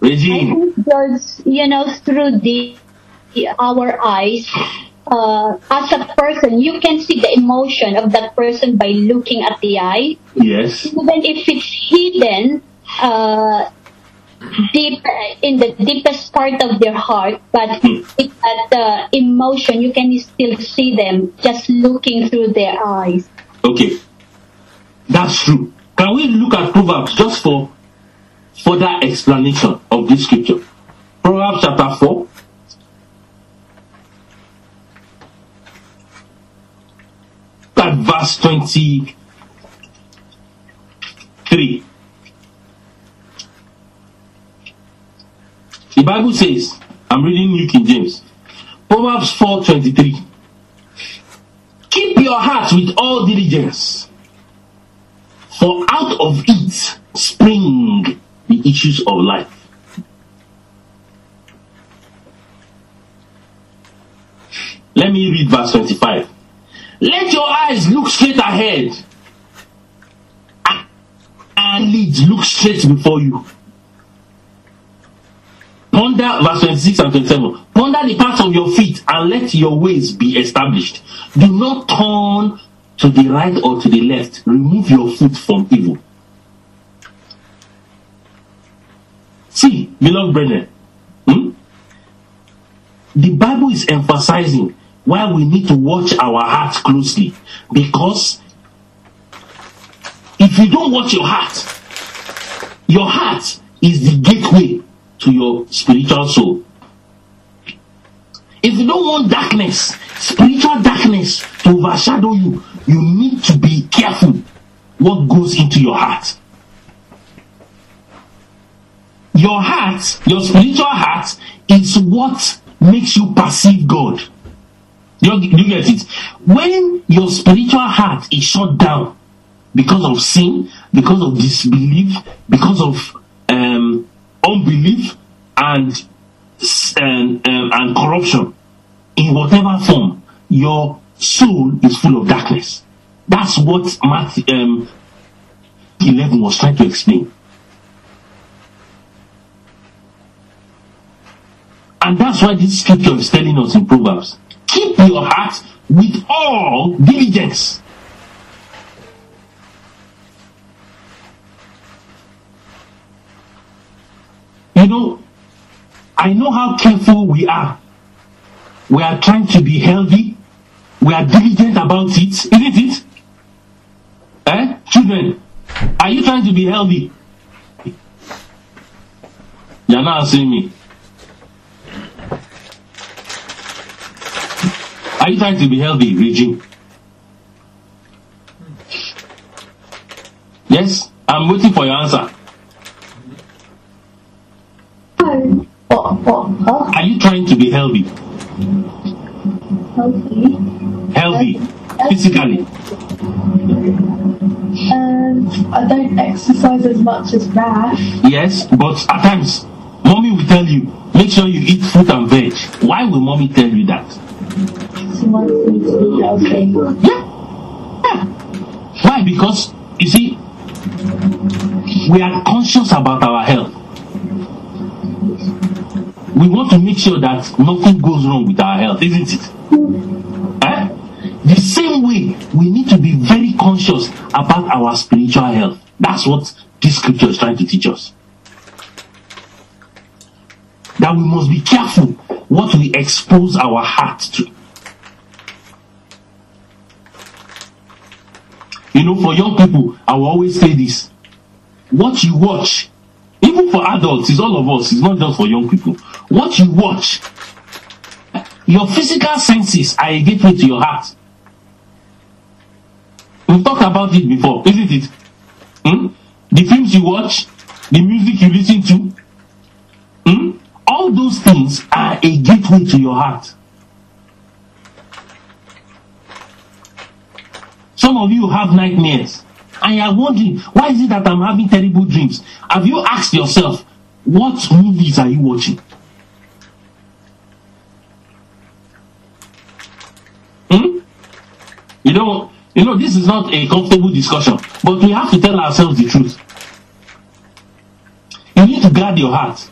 Regine.
Because, you know, through the, our eyes, uh, as a person, you can see the emotion of that person by looking at the eye.
Yes.
Even if it's hidden, uh, deep in the deepest part of their heart, but with that uh, emotion, you can still see them just looking through their eyes.
Okay. That's true. Can we look at Proverbs just for further explanation of this scripture? Proverbs chapter 4. Look at verse 23. The Bible says, I'm reading New King James. Proverbs 4:23. Keep your heart with all diligence, for out of it spring the issues of life. Let me read verse 25. Let your eyes look straight ahead and leads look straight before you. Ponder verse 26 and 27. Ponder the path of your feet and let your ways be established. Do not turn to the right or to the left. Remove your foot from evil. See, beloved brethren, hmm? the Bible is emphasizing why we need to watch our heart closely because if you don't watch your heart, your heart is the gateway to your spiritual soul. If you don't want darkness, spiritual darkness to overshadow you, you need to be careful what goes into your heart. Your heart, your spiritual heart, is what makes you perceive God. You, you get it? When your spiritual heart is shut down because of sin, because of disbelief, because of um, unbelief, and and, um, and corruption, in whatever form, your soul is full of darkness. That's what Matthew um, 11 was trying to explain. And that's why this scripture is telling us in Proverbs keep your heart with all diligence. You know, I know how careful we are. We are trying to be healthy. We are diligent about it, isn't it? Eh? Children, are you trying to be healthy? You're not answering me. Are you trying to be healthy, Regine? Yes? I'm waiting for your answer. Are you trying to be healthy?
healthy.
Healthy, physically.
Um, I don't exercise as much as Raf.
Yes, but at times, mommy will tell you, make sure you eat fruit and veg. Why will mommy tell you that?
She wants me to be
yeah. Why? Because, you see, we are conscious about our health. We want to make sure that nothing goes wrong with our health, isn't it? Eh? The same way, we need to be very conscious about our spiritual health. That's what this scripture is trying to teach us. That we must be careful what we expose our heart to. You know, for young people, I will always say this. What you watch, even for adults, it's all of us, it's not just for young people. What you watch, your physical senses are a gateway to your heart. We've talked about it before, isn't it? Hmm? The films you watch, the music you listen to, hmm? all those things are a gateway to your heart. Some of you have nightmares and you are wondering, why is it that I'm having terrible dreams? Have you asked yourself, what movies are you watching? Hmm? You know, you know, this is not a comfortable discussion, but we have to tell ourselves the truth. You need to guard your heart.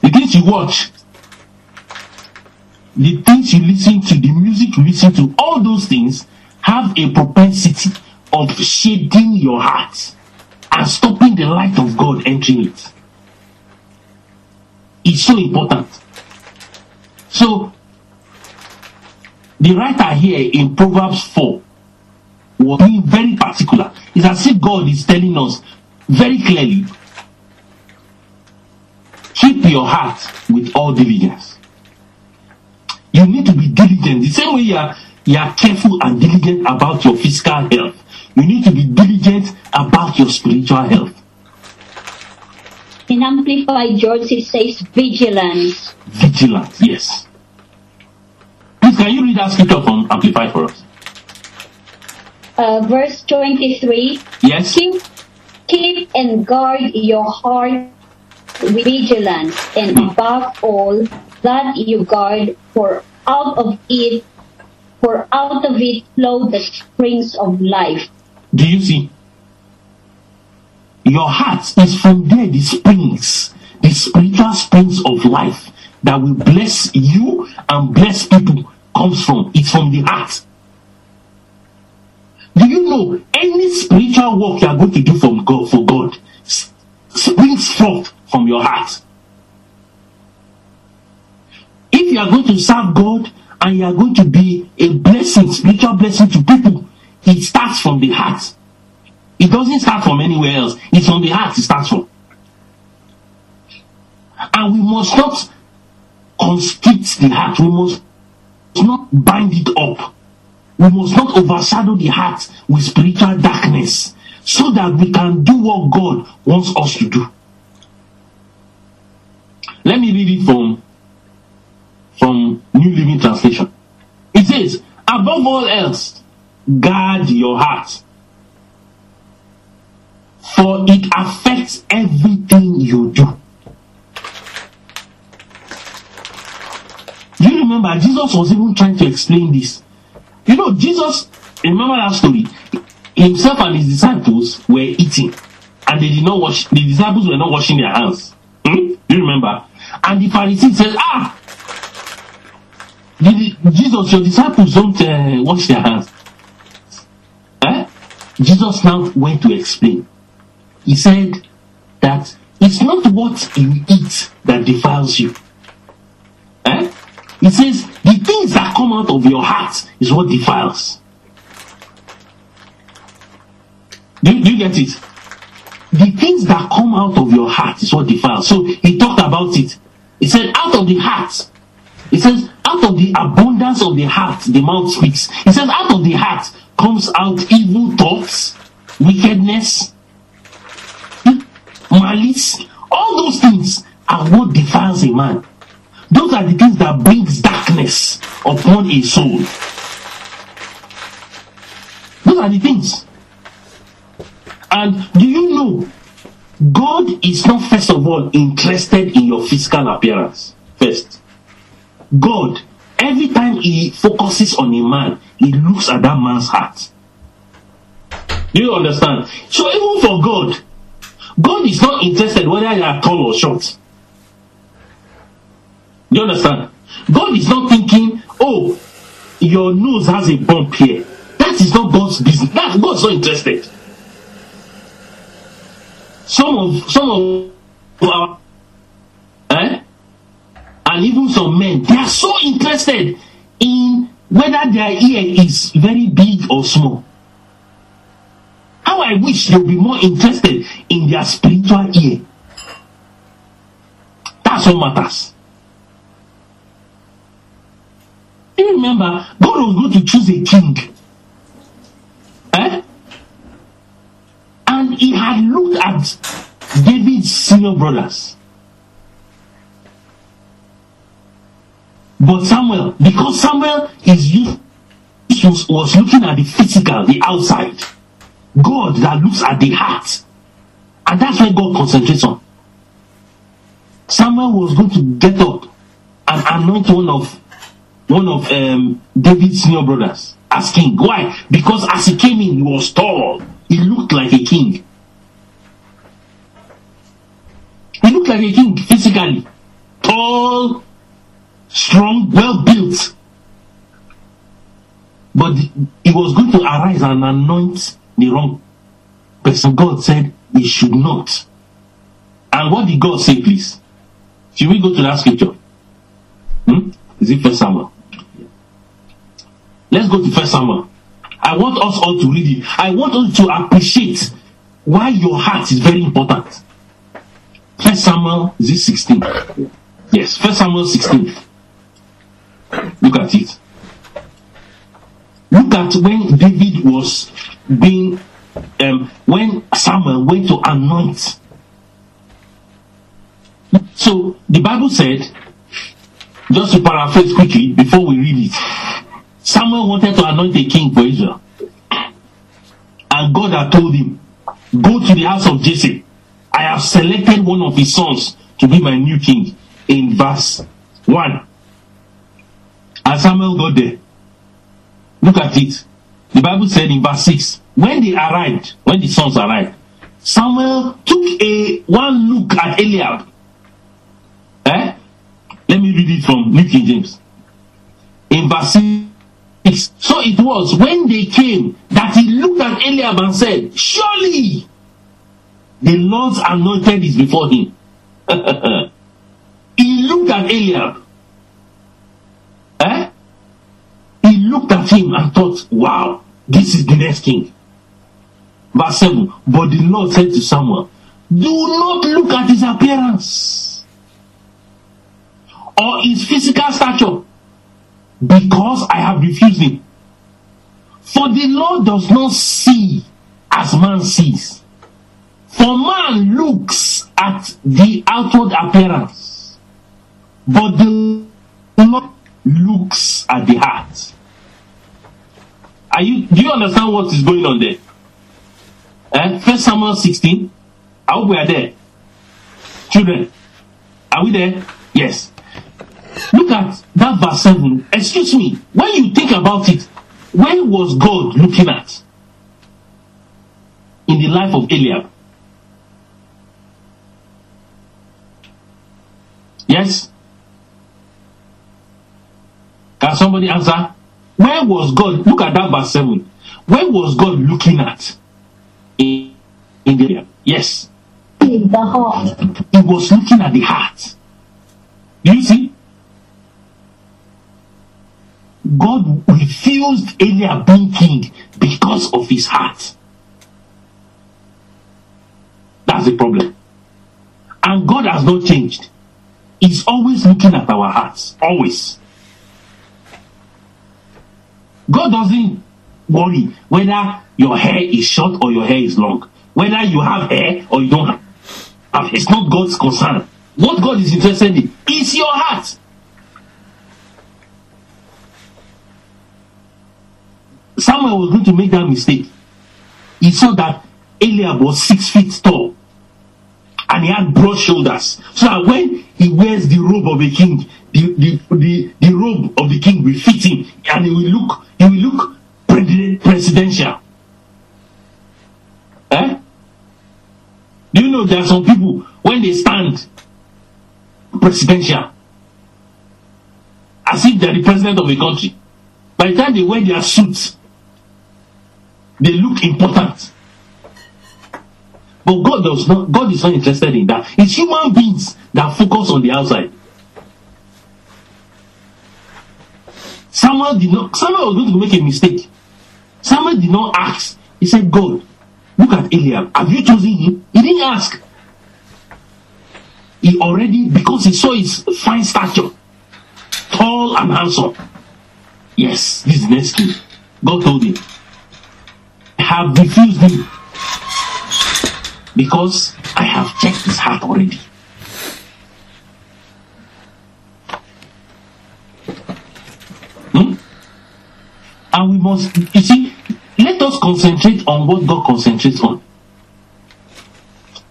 The things you watch, the things you listen to, the music you listen to, all those things have a propensity of shading your heart and stopping the light of God entering it. It's so important. So, the writer here in Proverbs 4 was being very particular. It's as if God is telling us very clearly keep your heart with all diligence. You need to be diligent. The same way you are, you are careful and diligent about your physical health, you need to be diligent about your spiritual health.
In Amplified George, it says vigilance.
Vigilance, yes. Please, can you read that scripture from Amplified for us?
Uh, verse 23
Yes?
keep, keep and guard your heart with vigilance, and above all that you guard, for out of it, for out of it flow the springs of life.
Do you see? Your heart is from there the springs, the spiritual springs of life that will bless you and bless people comes from. It's from the heart. Do you know any spiritual work you are going to do from God for God springs forth from your heart? If you are going to serve God and you are going to be a blessing, spiritual blessing to people, it starts from the heart. It doesn't start from anywhere else. It's from the heart it starts from. And we must not constrict the heart. We must not bind it up. We must not overshadow the heart with spiritual darkness so that we can do what God wants us to do. Let me read it from translation. It says, above all else, guard your heart. For it affects everything you do. Do you remember Jesus was even trying to explain this? You know, Jesus, remember that story? Himself and his disciples were eating, and they did not wash, the disciples were not washing their hands. Hmm? Do you remember? And the Pharisees said, Ah, Jesus, your disciples don't uh, wash their hands. Eh? Jesus now went to explain. He said that it's not what you eat that defiles you. Eh? He says the things that come out of your heart is what defiles. Do, do you get it? The things that come out of your heart is what defiles. So he talked about it. He said, out of the heart. He says, out of the abundance of the heart, the mouth speaks. He says, out of the heart comes out evil thoughts, wickedness, hmm, malice. All those things are what defiles a man. Those are the things that brings darkness upon a soul. Those are the things. And do you know, God is not first of all interested in your physical appearance. First. God, every time he focuses on a man, he looks at that man's heart. Do you understand? So even for God, God is not interested whether you are tall or short. Do you understand? God is not thinking, oh, your nose has a bump here. That is not God's business. That God's not interested. Some of some of our eh? And even some men, they are so interested in whether their ear is very big or small. How I wish they would be more interested in their spiritual ear. That's what matters. You remember, God was going to choose a king. Eh? And he had looked at David's senior brothers. But Samuel, because Samuel is used, was, looking at the physical, the outside. God that looks at the heart. And that's where God concentrates on. Samuel was going to get up and anoint one of one of um, David's senior brothers as king. Why? Because as he came in, he was tall. He looked like a king. He looked like a king physically. Tall, strong, well built. But he was going to arise and anoint the wrong person. God said he should not. And what did God say, please? Should we go to that scripture? Hmm? Is it First Samuel? Let's go to First Samuel. I want us all to read it. I want us to appreciate why your heart is very important. First Samuel is it 16? Yes, First Samuel 16. Look at it. Look at when David was being um, when Samuel went to anoint. So the Bible said, just to paraphrase quickly before we read it, Samuel wanted to anoint a king for Israel. And God had told him, Go to the house of Jesse. I have selected one of his sons to be my new king. In verse 1. And Samuel got there. Look at it. The Bible said in verse 6 when they arrived, when the sons arrived, Samuel took a one look at Eliab. Eh? Let me read it from New King James. In verse 6. So it was when they came that he looked at Eliab and said, Surely the Lord's anointed is before him. (laughs) he looked at Eliab. Eh? He looked at him and thought, wow, this is the next king. Verse 7 But the Lord said to Samuel, Do not look at his appearance or his physical stature, because I have refused him. For the Lord does not see as man sees. For man looks at the outward appearance, but the Lord looks at the heart. Are you do you understand what is going on there? Eh? First Samuel 16. I hope we are there. Children, are we there? Yes. Look at that verse 7. Excuse me, when you think about it, where was God looking at in the life of Eliab? Yes? Can somebody answer? Where was God? Look at that verse 7. Where was God looking at? In, in the area? Yes.
In the heart.
He was looking at the heart. Do you see? God refused Eliab being king because of his heart. That's the problem. And God has not changed. He's always looking at our hearts. Always. God doesn't worry whether your hair is short or your hair is long. Whether you have hair or you don't have. It's not God's concern. What God is interested in is your heart. Samuel was going to make that mistake. He saw that Eliab was six feet tall and he had broad shoulders. So that when he wears the robe of a king, the, the, the, the robe of the king will fit him and he will look he will look presidential. Eh? Do you know there are some people when they stand presidential as if they're the president of a country. By the time they wear their suits, they look important. But God does not God is not interested in that. It's human beings that focus on the outside. Samuel did not Samuel was going to make a mistake. Samuel did not ask. He said, God, look at Eliab. Have you chosen him? He didn't ask. He already, because he saw his fine stature, tall and handsome. Yes, this is next king. God told him, have refused him because I have checked his heart already. Hmm? And we must, you see, let us concentrate on what God concentrates on.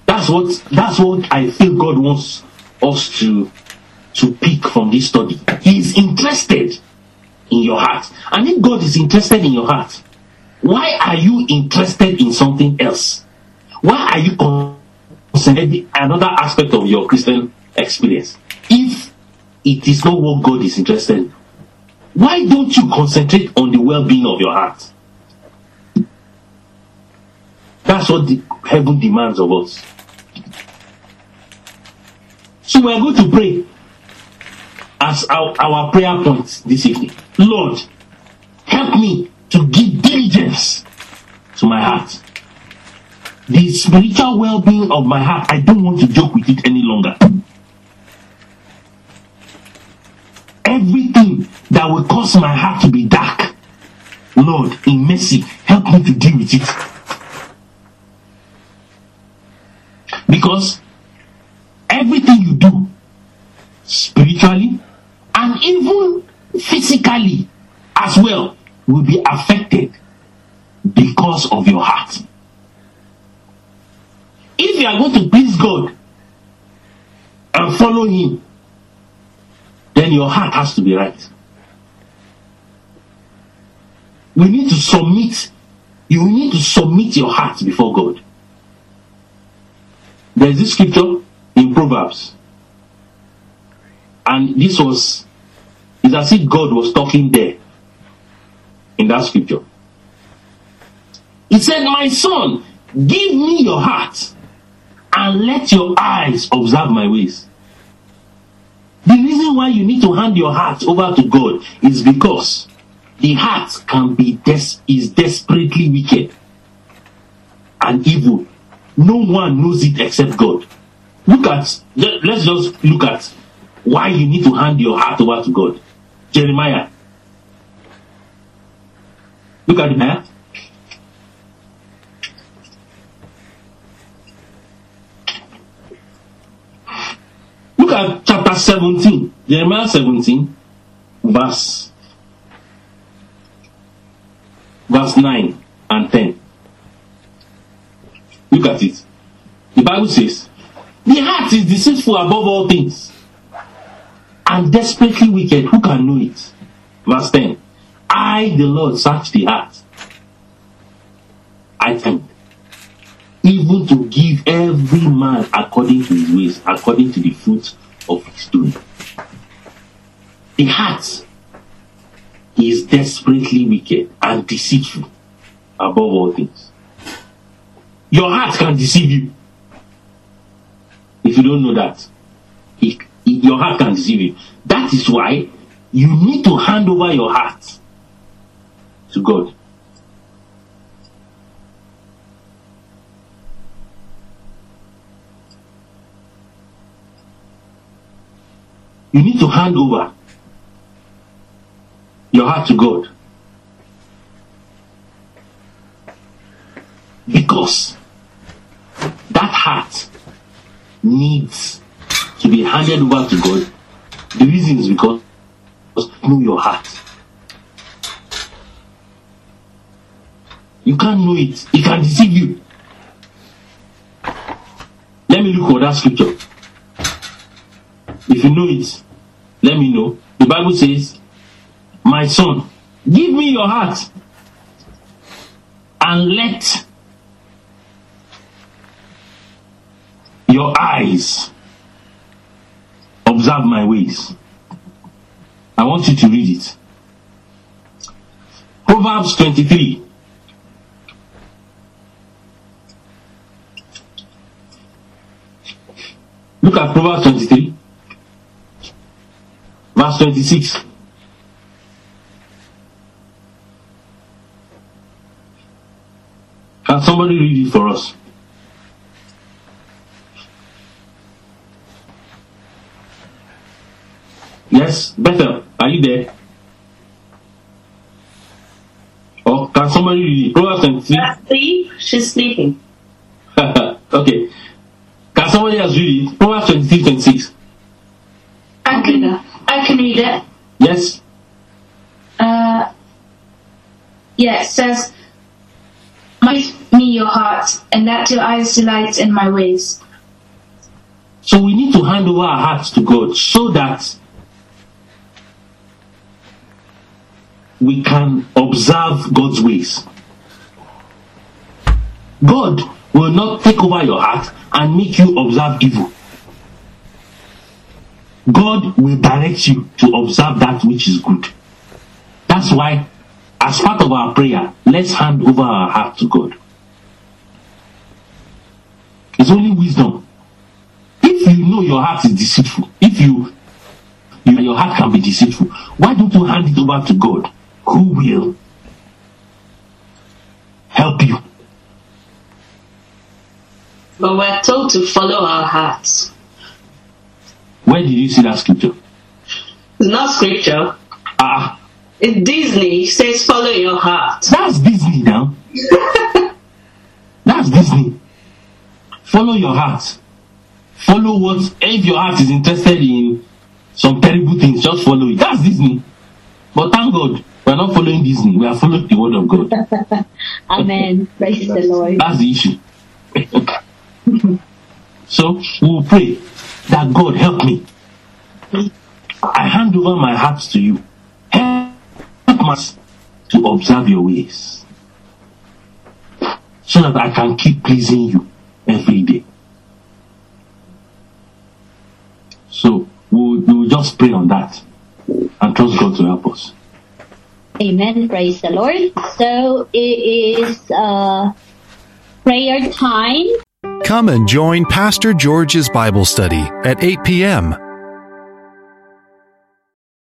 That's what that's what I feel God wants us to to pick from this study. He is interested in your heart. And if God is interested in your heart, why are you interested in something else? Why are you considering another aspect of your Christian experience? If it is not what God is interested in, why don't you concentrate on the well being of your heart? That's what the heaven demands of us. So we are going to pray as our, our prayer point this evening. Lord, help me to give diligence to my heart. The spiritual well being of my heart, I don't want to joke with it any longer. Everything that will cause my heart to be dark, Lord, in mercy, help me to deal with it. Because everything you do, spiritually and even physically as well, will be affected because of your heart. If you are going to please God and follow Him, then your heart has to be right. We need to submit, you need to submit your heart before God. There's this scripture in Proverbs, and this was, it's as if God was talking there in that scripture. He said, My son, give me your heart and let your eyes observe my ways. The reason why you need to hand your heart over to God is because the heart can be des- is desperately wicked and evil. No one knows it except God. Look at let's just look at why you need to hand your heart over to God. Jeremiah. Look at Jeremiah. At chapter 17, Jeremiah 17, verse verse 9 and 10. Look at it. The Bible says, The heart is deceitful above all things and desperately wicked. Who can know it? Verse 10. I, the Lord, search the heart. I think. Even to give every man according to his ways, according to the fruit of his doing. The heart is desperately wicked and deceitful above all things. Your heart can deceive you. If you don't know that, it, it, your heart can deceive you. That is why you need to hand over your heart to God. You need to hand over your heart to God. Because that heart needs to be handed over to God. The reason is because know your heart. You can't know it. It can deceive you. Let me look for that scripture. If you know it, let me know. The Bible says, My son, give me your heart and let your eyes observe my ways. I want you to read it. Proverbs 23. Look at Proverbs 23, verse 26. Can somebody read it for us? Yes, Bethel, are you there? Or can somebody read it? Proverbs 23.
Asleep? She's sleeping. (laughs)
okay. Can somebody else read it? Proverbs 23, 26.
I can, I can read it.
Yes?
Uh, yeah, it says, Give me your heart, and that your eyes delight in my ways.
So we need to hand over our hearts to God so that we can observe God's ways. God will not take over your heart and make you observe evil. God will direct you to observe that which is good. That's why, as part of our prayer, let's hand over our heart to God. It's only wisdom. If you know your heart is deceitful, if you, you your heart can be deceitful, why don't you hand it over to God, who will help you?
But we're told to follow our hearts.
Where did you see that scripture?
It's not scripture.
Ah,
It's Disney says follow your heart. (laughs)
that's Disney now. that's Disney. Follow your heart. Follow what if your heart is interested in some terrible things, just follow it. That's Disney. But thank God, we're not following Disney, we are following the word of God. (laughs)
Amen. Praise the Lord.
That's the issue. (laughs) so we will pray that God help me. I hand over my heart to you. Help us to observe your ways. So that I can keep pleasing you every day. So we'll, we'll just pray on that and trust God to help us.
Amen. Praise the Lord. So it is uh, prayer time.
Come and join Pastor George's Bible study at 8 p.m.